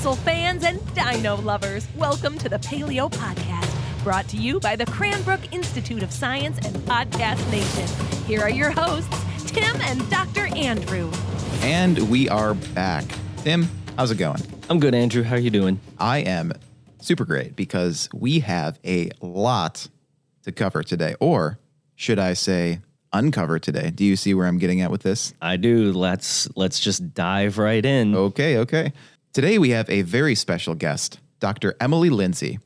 fossil fans, and dino lovers. Welcome to the Paleo Podcast, brought to you by the Cranbrook Institute of Science and Podcast Nation. Here are your hosts, Tim and Dr. Andrew. And we are back. Tim, how's it going? I'm good, Andrew. How are you doing? I am super great because we have a lot to cover today, or should I say, uncover today. Do you see where I'm getting at with this? I do. Let's let's just dive right in. Okay, okay. Today we have a very special guest, Dr. Emily Lindsey,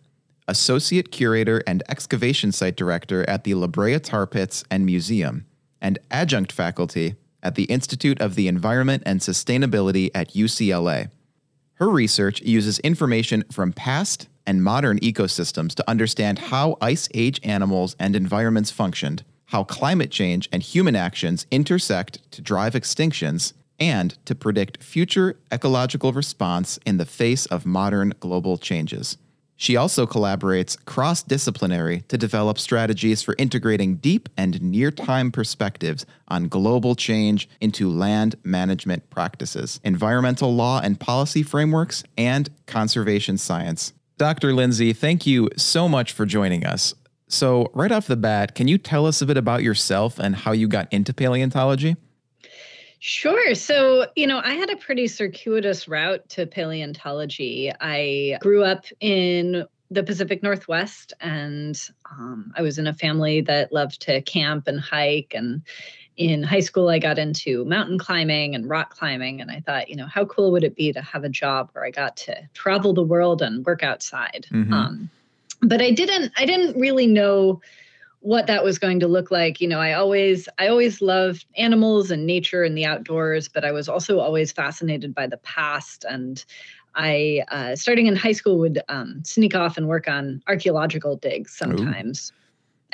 Associate Curator and Excavation Site Director at the La Brea Tar Pits and Museum, and Adjunct Faculty at the Institute of the Environment and Sustainability at UCLA. Her research uses information from past and modern ecosystems to understand how ice age animals and environments functioned, how climate change and human actions intersect to drive extinctions, and to predict future ecological response in the face of modern global changes. She also collaborates cross disciplinary to develop strategies for integrating deep and near time perspectives on global change into land management practices, environmental law and policy frameworks, and conservation science. Dr. Lindsey, thank you so much for joining us. So, right off the bat, can you tell us a bit about yourself and how you got into paleontology? Sure. So, you know, I had a pretty circuitous route to paleontology. I grew up in the Pacific Northwest, and um, I was in a family that loved to camp and hike. And in high school, I got into mountain climbing and rock climbing. And I thought, you know, how cool would it be to have a job where I got to travel the world and work outside? Mm-hmm. Um, but I didn't. I didn't really know what that was going to look like. You know i always i always loved animals and nature and the outdoors but i was also always fascinated by the past. And i uh, starting in high school would um, sneak off and work on archaeological digs sometimes. Ooh.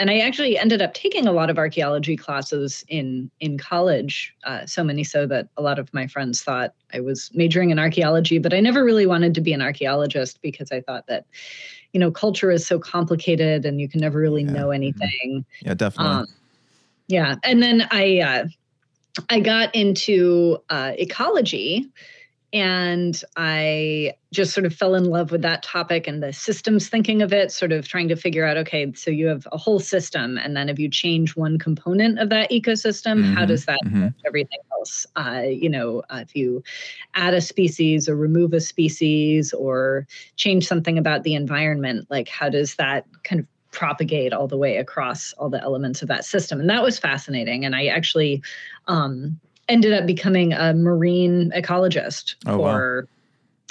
And i actually ended up taking a lot of archaeology classes in in college uh, so many so that a lot of my friends thought i was majoring in archaeology but i never really wanted to be an archaeologist because i thought that you know culture is so complicated and you can never really yeah. know mm-hmm. anything yeah definitely um, yeah and then i uh, i got into uh, ecology and I just sort of fell in love with that topic and the systems thinking of it, sort of trying to figure out okay, so you have a whole system, and then if you change one component of that ecosystem, mm-hmm. how does that mm-hmm. everything else? Uh, you know, uh, if you add a species or remove a species or change something about the environment, like how does that kind of propagate all the way across all the elements of that system? And that was fascinating. And I actually, um, ended up becoming a marine ecologist oh, for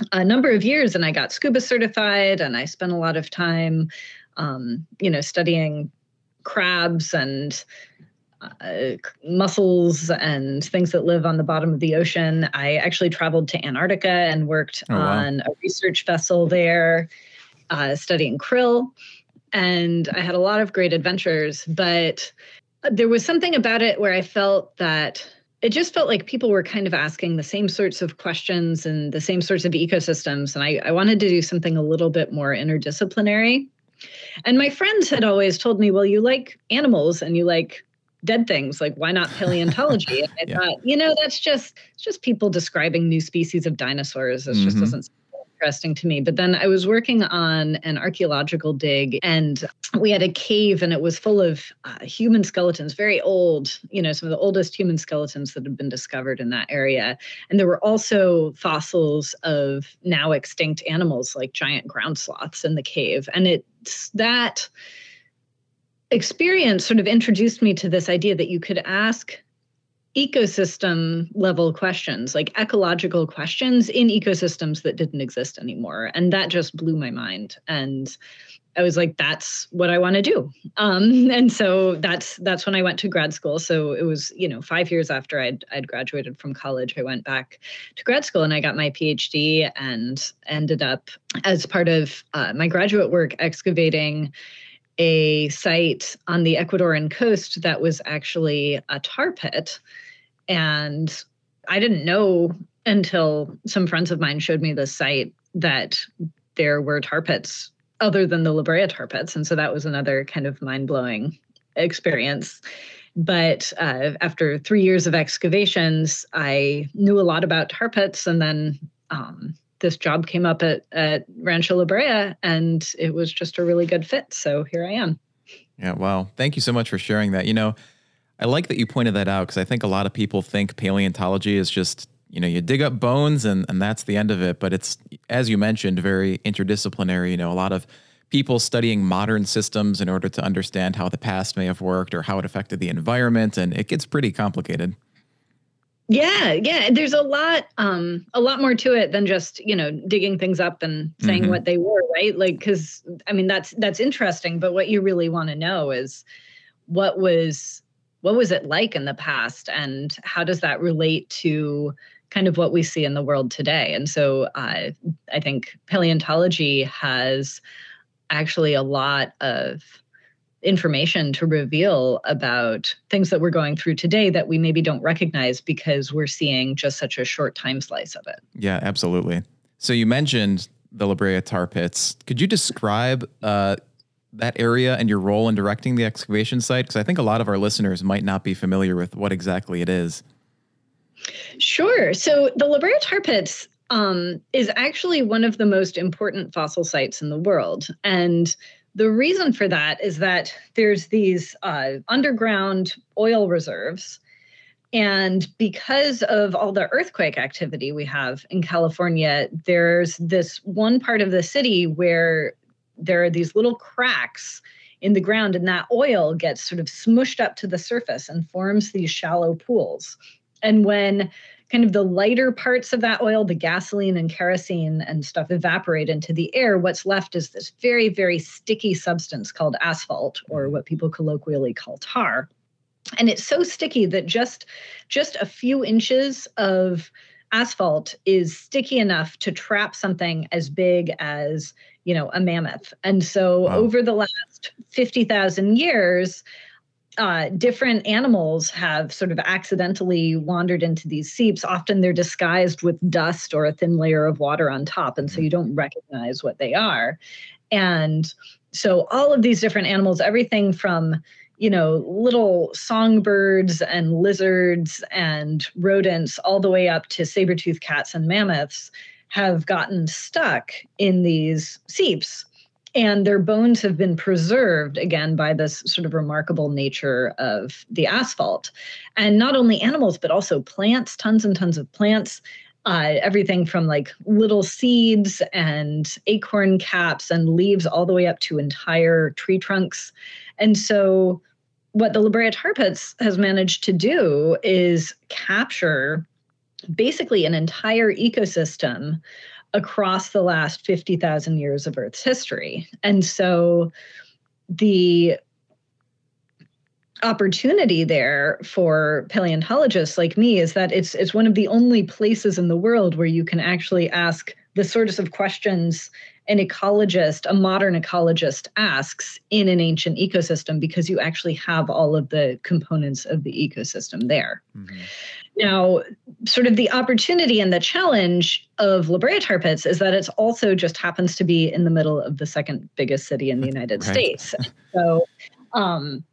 wow. a number of years and i got scuba certified and i spent a lot of time um, you know studying crabs and uh, mussels and things that live on the bottom of the ocean. I actually traveled to Antarctica and worked oh, wow. on a research vessel there, uh, studying krill. And I had a lot of great adventures, but there was something about it where I felt that it just felt like people were kind of asking the same sorts of questions and the same sorts of ecosystems. And I, I wanted to do something a little bit more interdisciplinary. And my friends had always told me, well, you like animals and you like dead things like why not paleontology and i yeah. thought you know that's just it's just people describing new species of dinosaurs it mm-hmm. just doesn't interesting to me. But then I was working on an archaeological dig and we had a cave and it was full of uh, human skeletons, very old, you know, some of the oldest human skeletons that had been discovered in that area. And there were also fossils of now extinct animals like giant ground sloths in the cave. And it's that experience sort of introduced me to this idea that you could ask ecosystem level questions, like ecological questions in ecosystems that didn't exist anymore. And that just blew my mind. And I was like, that's what I want to do. Um, and so that's that's when I went to grad school. So it was, you know, five years after I'd I'd graduated from college, I went back to grad school and I got my PhD and ended up as part of uh, my graduate work excavating a site on the Ecuadorian coast that was actually a tar pit and I didn't know until some friends of mine showed me the site that there were tar pits other than the La Brea tar pits. And so that was another kind of mind blowing experience. But uh, after three years of excavations, I knew a lot about tar pits and then um, this job came up at, at Rancho La Brea and it was just a really good fit. So here I am. Yeah, wow. Thank you so much for sharing that. You know, I like that you pointed that out because I think a lot of people think paleontology is just, you know, you dig up bones and, and that's the end of it. But it's, as you mentioned, very interdisciplinary. You know, a lot of people studying modern systems in order to understand how the past may have worked or how it affected the environment. And it gets pretty complicated. Yeah, yeah. There's a lot, um, a lot more to it than just you know digging things up and saying mm-hmm. what they were, right? Like, because I mean that's that's interesting, but what you really want to know is what was what was it like in the past, and how does that relate to kind of what we see in the world today? And so uh, I think paleontology has actually a lot of information to reveal about things that we're going through today that we maybe don't recognize because we're seeing just such a short time slice of it. Yeah, absolutely. So you mentioned the La Brea tar pits. Could you describe uh, that area and your role in directing the excavation site? Because I think a lot of our listeners might not be familiar with what exactly it is. Sure. So the La Brea tar pits um, is actually one of the most important fossil sites in the world. And the reason for that is that there's these uh, underground oil reserves. And because of all the earthquake activity we have in California, there's this one part of the city where there are these little cracks in the ground, and that oil gets sort of smushed up to the surface and forms these shallow pools. And when kind of the lighter parts of that oil, the gasoline and kerosene and stuff evaporate into the air. What's left is this very, very sticky substance called asphalt, or what people colloquially call tar. And it's so sticky that just just a few inches of asphalt is sticky enough to trap something as big as you know a mammoth and so wow. over the last 50,000 years uh, different animals have sort of accidentally wandered into these seeps. Often they're disguised with dust or a thin layer of water on top, and so you don't recognize what they are. And so all of these different animals, everything from you know little songbirds and lizards and rodents, all the way up to saber-toothed cats and mammoths, have gotten stuck in these seeps and their bones have been preserved again by this sort of remarkable nature of the asphalt. And not only animals but also plants tons and tons of plants uh, everything from like little seeds and acorn caps and leaves all the way up to entire tree trunks. And so what the La Brea tar pits has managed to do is capture basically an entire ecosystem across the last 50,000 years of Earth's history. And so the opportunity there for paleontologists like me is that it's it's one of the only places in the world where you can actually ask the sorts of questions an ecologist, a modern ecologist asks in an ancient ecosystem because you actually have all of the components of the ecosystem there. Mm-hmm. Now, sort of the opportunity and the challenge of La Brea tar pits is that it also just happens to be in the middle of the second biggest city in the United right. States. So um,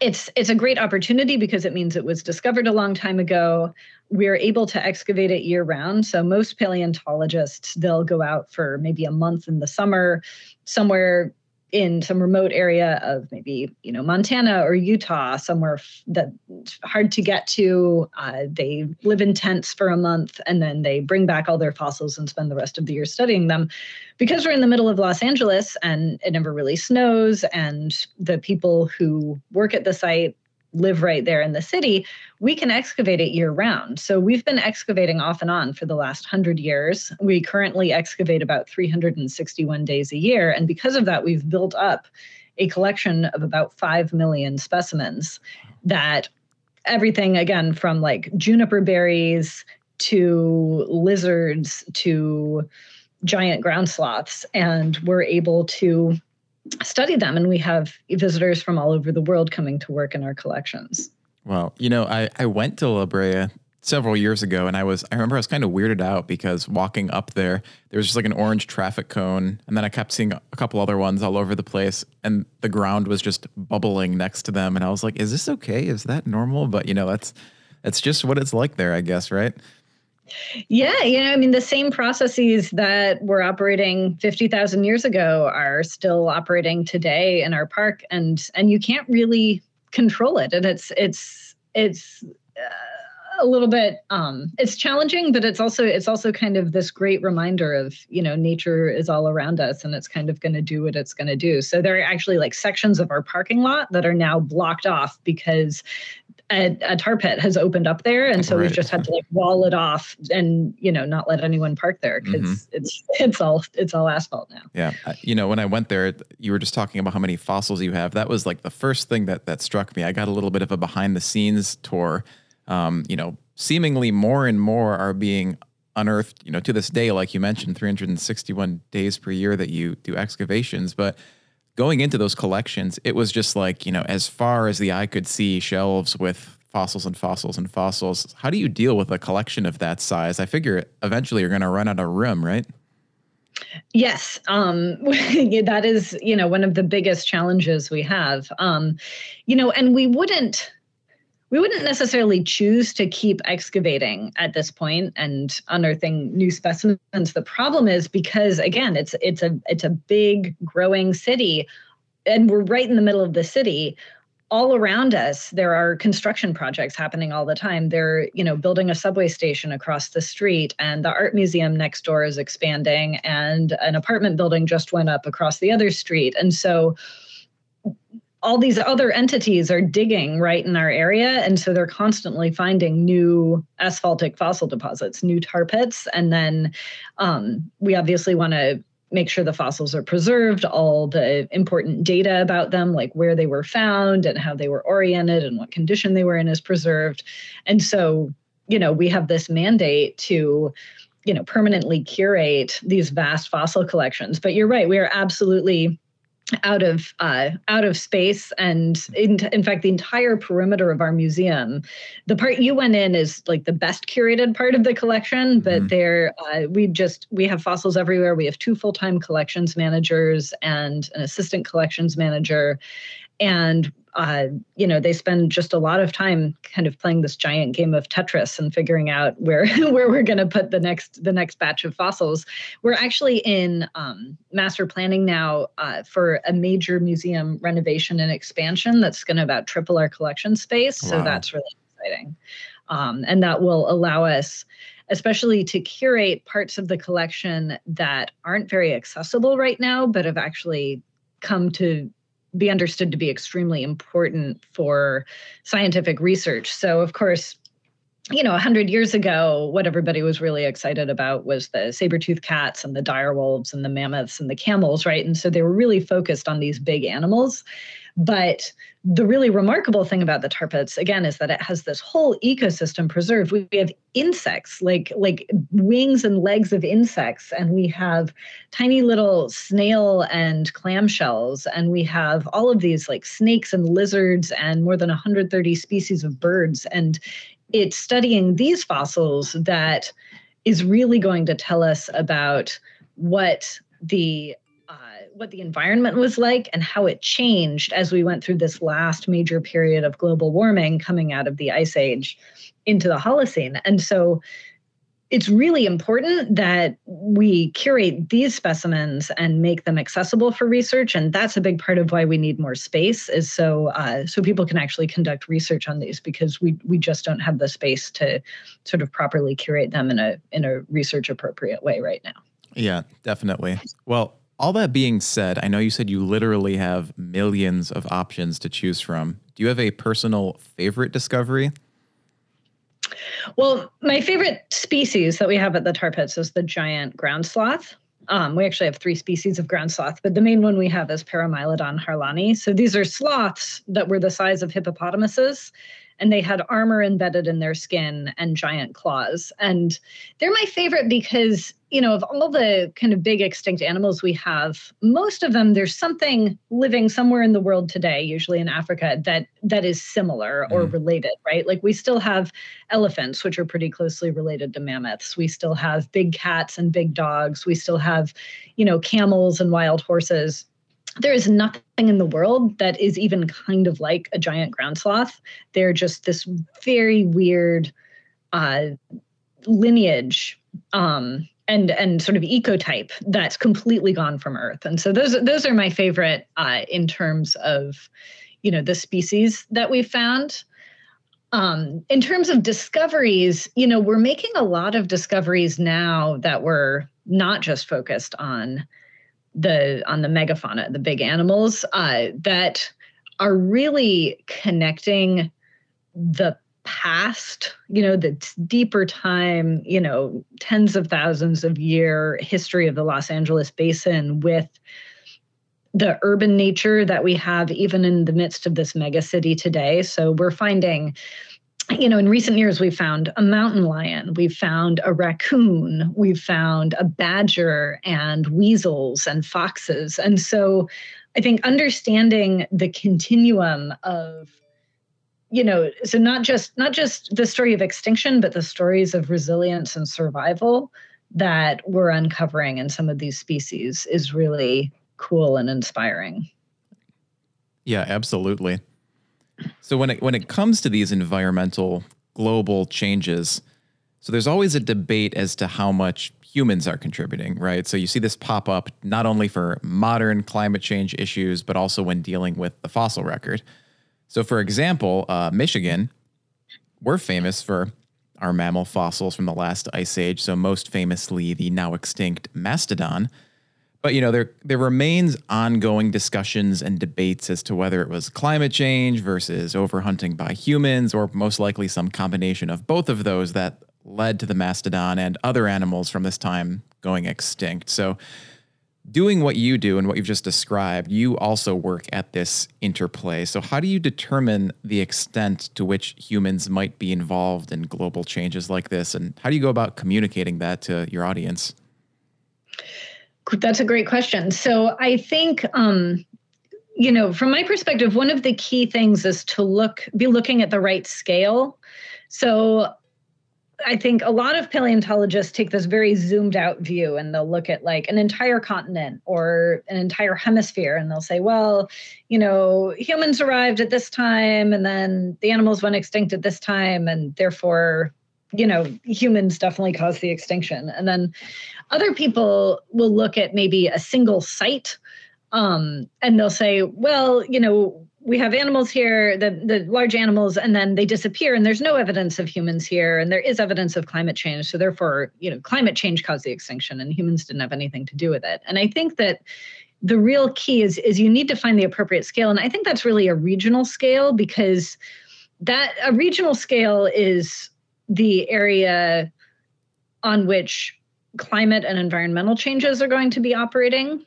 it's it's a great opportunity because it means it was discovered a long time ago. We're able to excavate it year round. So most paleontologists they'll go out for maybe a month in the summer somewhere in some remote area of maybe you know Montana or Utah, somewhere that's hard to get to. Uh, they live in tents for a month and then they bring back all their fossils and spend the rest of the year studying them. Because we're in the middle of Los Angeles and it never really snows, and the people who work at the site live right there in the city, we can excavate it year round. So we've been excavating off and on for the last 100 years. We currently excavate about 361 days a year. And because of that, we've built up a collection of about 5 million specimens that everything, again, from like juniper berries to lizards to giant ground sloths. And we're able to study them and we have visitors from all over the world coming to work in our collections. Well you know i, I went to la brea several years ago and i was i remember i was kind of weirded out because walking up there there was just like an orange traffic cone and then i kept seeing a couple other ones all over the place and the ground was just bubbling next to them and i was like is this okay? Is that normal? But you know that's that's just what it's like there i guess right Yeah, you know, I mean, the same processes that were operating fifty thousand years ago are still operating today in our park, and and you can't really control it, and it's it's it's. Uh, a little bit um it's challenging but it's also it's also kind of this great reminder of you know nature is all around us and it's kind of going to do what it's going to do so there are actually like sections of our parking lot that are now blocked off because a, a tar pit has opened up there, and so right. we've just had to like wall it off and you know not let anyone park there because mm-hmm. it's it's all it's all asphalt now. Yeah, you know when I went there, you were just talking about how many fossils you have. That was like the first thing that that struck me. I got a little bit of a behind the scenes tour. Um, you know, seemingly more and more are being unearthed. You know, to this day, like you mentioned, 361 days per year that you do excavations, but going into those collections, it was just like, you know, as far as the eye could see, shelves with fossils and fossils and fossils. How do you deal with a collection of that size? I figure eventually you're going to run out of room, right? Yes, um, that is, you know, one of the biggest challenges we have. Um, you know, and we wouldn't we wouldn't necessarily choose to keep excavating at this point and unearthing new specimens. The problem is because again it's it's a it's a big growing city and we're right in the middle of the city. All around us there are construction projects happening all the time. They're you know building a subway station across the street and the art museum next door is expanding and an apartment building just went up across the other street. And so all these other entities are digging right in our area and so they're constantly finding new asphaltic fossil deposits new tar pits. And then um, we obviously want to make sure the fossils are preserved all the important data about them like where they were found and how they were oriented and what condition they were in is preserved. And so you know we have this mandate to you know permanently curate these vast fossil collections. But you're right we are absolutely out of uh, out of space and in, in fact the entire perimeter of our museum. The part you went in is like the best curated part of the collection but mm-hmm. there uh, we just we have fossils everywhere. We have two full-time collections managers and an assistant collections manager. And uh, you know they spend just a lot of time kind of playing this giant game of tetris and figuring out where where we're going to put the next the next batch of fossils. We're actually in um, master planning now uh, for a major museum renovation and expansion that's going to about triple our collection space. Wow. so that's really exciting. Um, and that will allow us especially to curate parts of the collection that aren't very accessible right now but have actually come to be understood to be extremely important for scientific research. So, of course, you know, 100 years ago, what everybody was really excited about was the saber-toothed cats and the dire wolves and the mammoths and the camels, right? And so they were really focused on these big animals. But the really remarkable thing about the tar pits, again, is that it has this whole ecosystem preserved. We have insects, like like wings and legs of insects, and we have tiny little snail and clamshells, and we have all of these like snakes and lizards and more than 130 species of birds. And it's studying these fossils that is really going to tell us about what the uh, what the environment was like and how it changed as we went through this last major period of global warming coming out of the ice age into the Holocene. And so it's really important that we curate these specimens and make them accessible for research and that's a big part of why we need more space is so uh, so people can actually conduct research on these because we we just don't have the space to sort of properly curate them in a in a research appropriate way right now yeah definitely well all that being said, I know you said you literally have millions of options to choose from. Do you have a personal favorite discovery? Well, my favorite species that we have at the tar pits is the giant ground sloth. Um, we actually have three species of ground sloth, but the main one we have is Paramylodon harlani. So these are sloths that were the size of hippopotamuses and they had armor embedded in their skin and giant claws. And they're my favorite because, you know, of all the kind of big extinct animals we have, most of them there's something living somewhere in the world today, usually in Africa, that that is similar or mm. related, right? Like we still have elephants, which are pretty closely related to mammoths. We still have big cats and big dogs. We still have, you know, camels and wild horses there is nothing in the world that is even kind of like a giant ground sloth. They're just this very weird, uh, lineage um, and and sort of ecotype that's completely gone from Earth. And so those those are my favorite uh, in terms of you know the species that we've found. Um, in terms of discoveries, you know, we're making a lot of discoveries now that were not just focused on the on the megafauna, the big animals, uh, that are really connecting the past, you know, the deeper time, you know, tens of thousands of year history of the Los Angeles basin with the urban nature that we have even in the midst of this mega city today. So we're finding you know, in recent years, we've found a mountain lion, we've found a raccoon, we've found a badger and weasels and foxes. And so I think understanding the continuum of you know so not just not just the story of extinction but the stories of resilience and survival that we're uncovering in some of these species is really cool and inspiring. Yeah absolutely. So when it when it comes to these environmental global changes so there's always a debate as to how much humans are contributing right? So you see this pop up not only for modern climate change issues but also when dealing with the fossil record so, for example, uh, Michigan, we're famous for our mammal fossils from the last ice age. So, most famously, the now extinct mastodon. But you know, there there remains ongoing discussions and debates as to whether it was climate change versus overhunting by humans, or most likely some combination of both of those that led to the mastodon and other animals from this time going extinct. So doing what you do and what you've just described, you also work at this interplay. So, how do you determine the extent to which humans might be involved in global changes like this? And how do you go about communicating that to your audience? That's a great question. So, I think, um, you know, from my perspective, one of the key things is to look, be looking at the right scale. So, I think a lot of paleontologists take this very zoomed out view and they'll look at like an entire continent or an entire hemisphere and they'll say, well, you know, humans arrived at this time and then the animals went extinct at this time and therefore, you know, humans definitely caused the extinction. And then other people will look at maybe a single site um, and they'll say, well, you know, we have animals here, the, the large animals, and then they disappear, and there's no evidence of humans here, and there is evidence of climate change. So therefore, you know, climate change caused the extinction, and humans didn't have anything to do with it. And I think that the real key is is you need to find the appropriate scale, and I think that's really a regional scale because that a regional scale is the area on which climate and environmental changes are going to be operating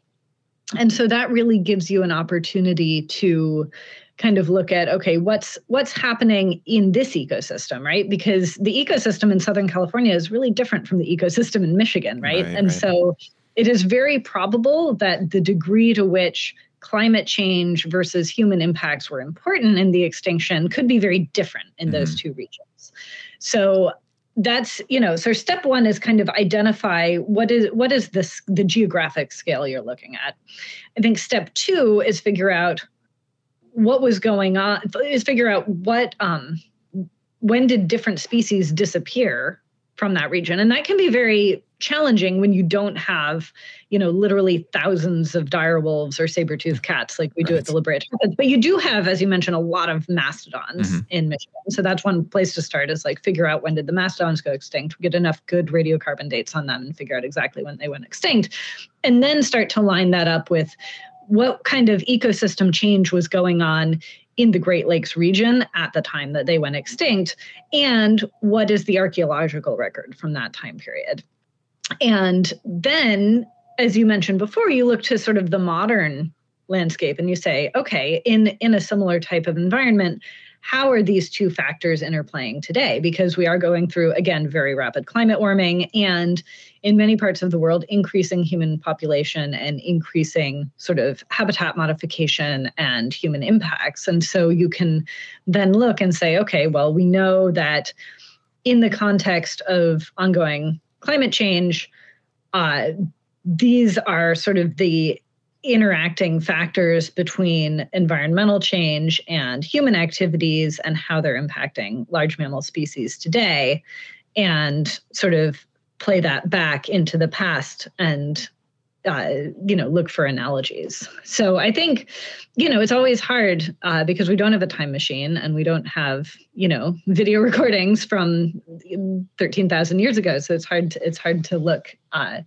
and so that really gives you an opportunity to kind of look at okay what's what's happening in this ecosystem right because the ecosystem in southern california is really different from the ecosystem in michigan right, right and right. so it is very probable that the degree to which climate change versus human impacts were important in the extinction could be very different in mm-hmm. those two regions so that's you know so step one is kind of identify what is what is this the geographic scale you're looking at. I think step two is figure out what was going on is figure out what um when did different species disappear from that region and that can be very challenging when you don't have, you know, literally thousands of dire wolves or saber-toothed cats like we right. do at the Brea But you do have, as you mentioned, a lot of mastodons mm-hmm. in Michigan. So that's one place to start is like figure out when did the mastodons go extinct, get enough good radiocarbon dates on them and figure out exactly when they went extinct. And then start to line that up with what kind of ecosystem change was going on in the Great Lakes region at the time that they went extinct, and what is the archaeological record from that time period. And then, as you mentioned before, you look to sort of the modern landscape and you say, okay, in, in a similar type of environment, how are these two factors interplaying today? Because we are going through, again, very rapid climate warming and in many parts of the world, increasing human population and increasing sort of habitat modification and human impacts. And so you can then look and say, okay, well, we know that in the context of ongoing climate change, uh, these are sort of the interacting factors between environmental change and human activities and how they're impacting large mammal species today. and sort of play that back into the past and uh, you know look for analogies so i think you know it's always hard uh, because we don't have a time machine and we don't have you know video recordings from 13000 years ago so it's hard to, it's hard to look uh,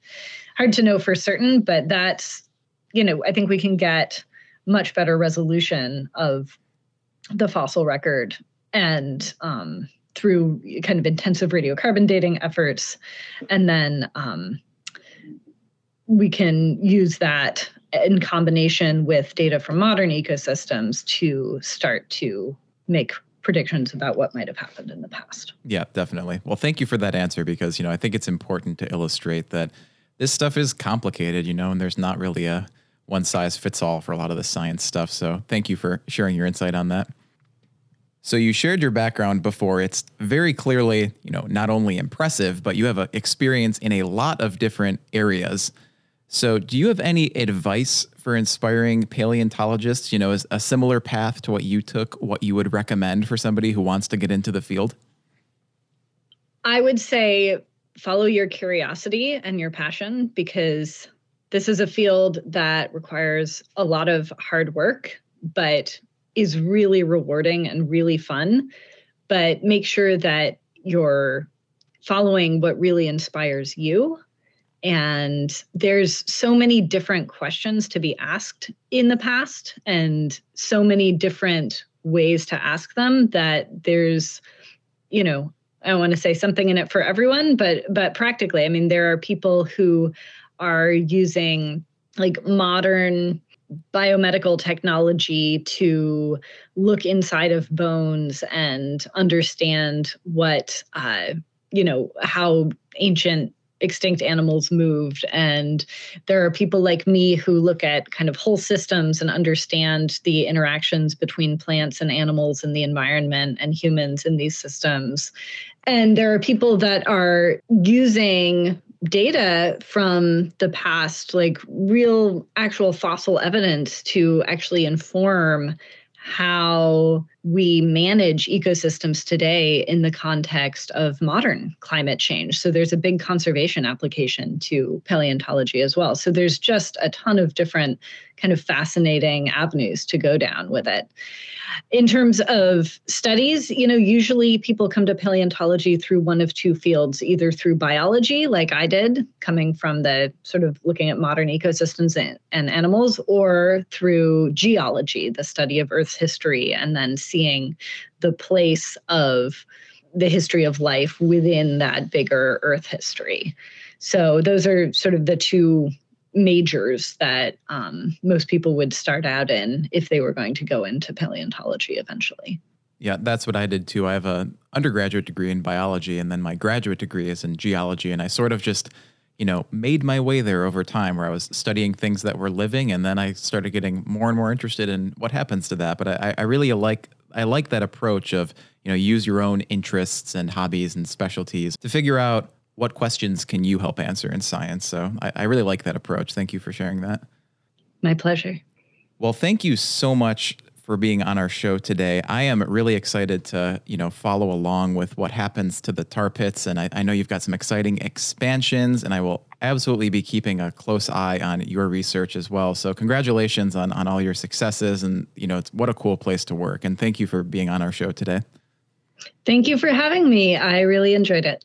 hard to know for certain but that's you know i think we can get much better resolution of the fossil record and um, through kind of intensive radiocarbon dating efforts and then um, we can use that in combination with data from modern ecosystems to start to make predictions about what might have happened in the past. Yeah, definitely. Well, thank you for that answer because, you know, I think it's important to illustrate that this stuff is complicated, you know, and there's not really a one size fits all for a lot of the science stuff. So, thank you for sharing your insight on that. So you shared your background before. It's very clearly, you know, not only impressive, but you have a experience in a lot of different areas. So, do you have any advice for inspiring paleontologists? You know, is a similar path to what you took, what you would recommend for somebody who wants to get into the field? I would say follow your curiosity and your passion because this is a field that requires a lot of hard work, but is really rewarding and really fun. But make sure that you're following what really inspires you and there's so many different questions to be asked in the past, and so many different ways to ask them that there's, you know, I want to say something in it for everyone, but but practically, I mean, there are people who are using like modern biomedical technology to look inside of bones and understand what uh, you know how ancient extinct animals moved. And there are people like me who look at kind of whole systems and understand the interactions between plants and animals and the environment and humans in these systems. And there are people that are using data from the past, like real actual fossil evidence, to actually inform how we manage ecosystems today in the context of modern climate change. So there's a big conservation application to paleontology as well. So there's just a ton of different kind of fascinating avenues to go down with it. In terms of studies, you know, usually people come to paleontology through one of two fields, either through biology, like I did, coming from the sort of looking at modern ecosystems and, animals, or through geology, the study of Earth's history, and then seeing the place of the history of life within that bigger Earth history. So those are sort of the two majors that um, most people would start out in if they were going to go into paleontology eventually. Yeah, that's what I did too. I have a undergraduate degree in biology, and then my graduate degree is in geology. And I sort of just, you know, made my way there over time where I was studying things that were living, and then I started getting more and more interested in what happens to that. But I, I really like I like that approach of you know use your own interests and hobbies and specialties to figure out what questions can you help answer in science? So I, I really like that approach. Thank you for sharing that. My pleasure. Well, thank you so much for being on our show today. I am really excited to, you know, follow along with what happens to the tar pits. And I, I, know you've got some exciting expansions, and I will absolutely be keeping a close eye on your research as well. So congratulations on, on all your successes and, you know, it's what a cool place to work. And thank you for being on our show today. Thank you for having me. I really enjoyed it.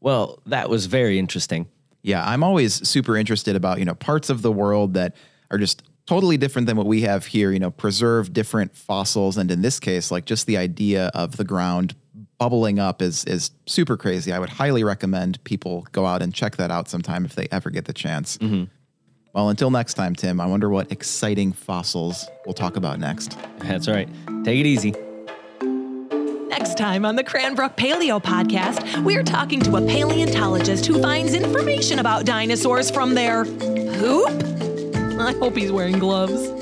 Well, that was very interesting. Yeah, I'm always super interested about, you know, parts of the world that are just totally different than what we have here, you know, preserve different fossils and in this case like just the idea of the ground bubbling up is is super crazy. I would highly recommend people go out and check that out sometime if they ever get the chance. Mm-hmm. Well, until next time, Tim, I wonder what exciting fossils we'll talk about next. That's right. Take it easy. Next time on the Cranbrook Paleo Podcast, we're talking to a paleontologist who finds information about dinosaurs from their poop. I hope he's wearing gloves.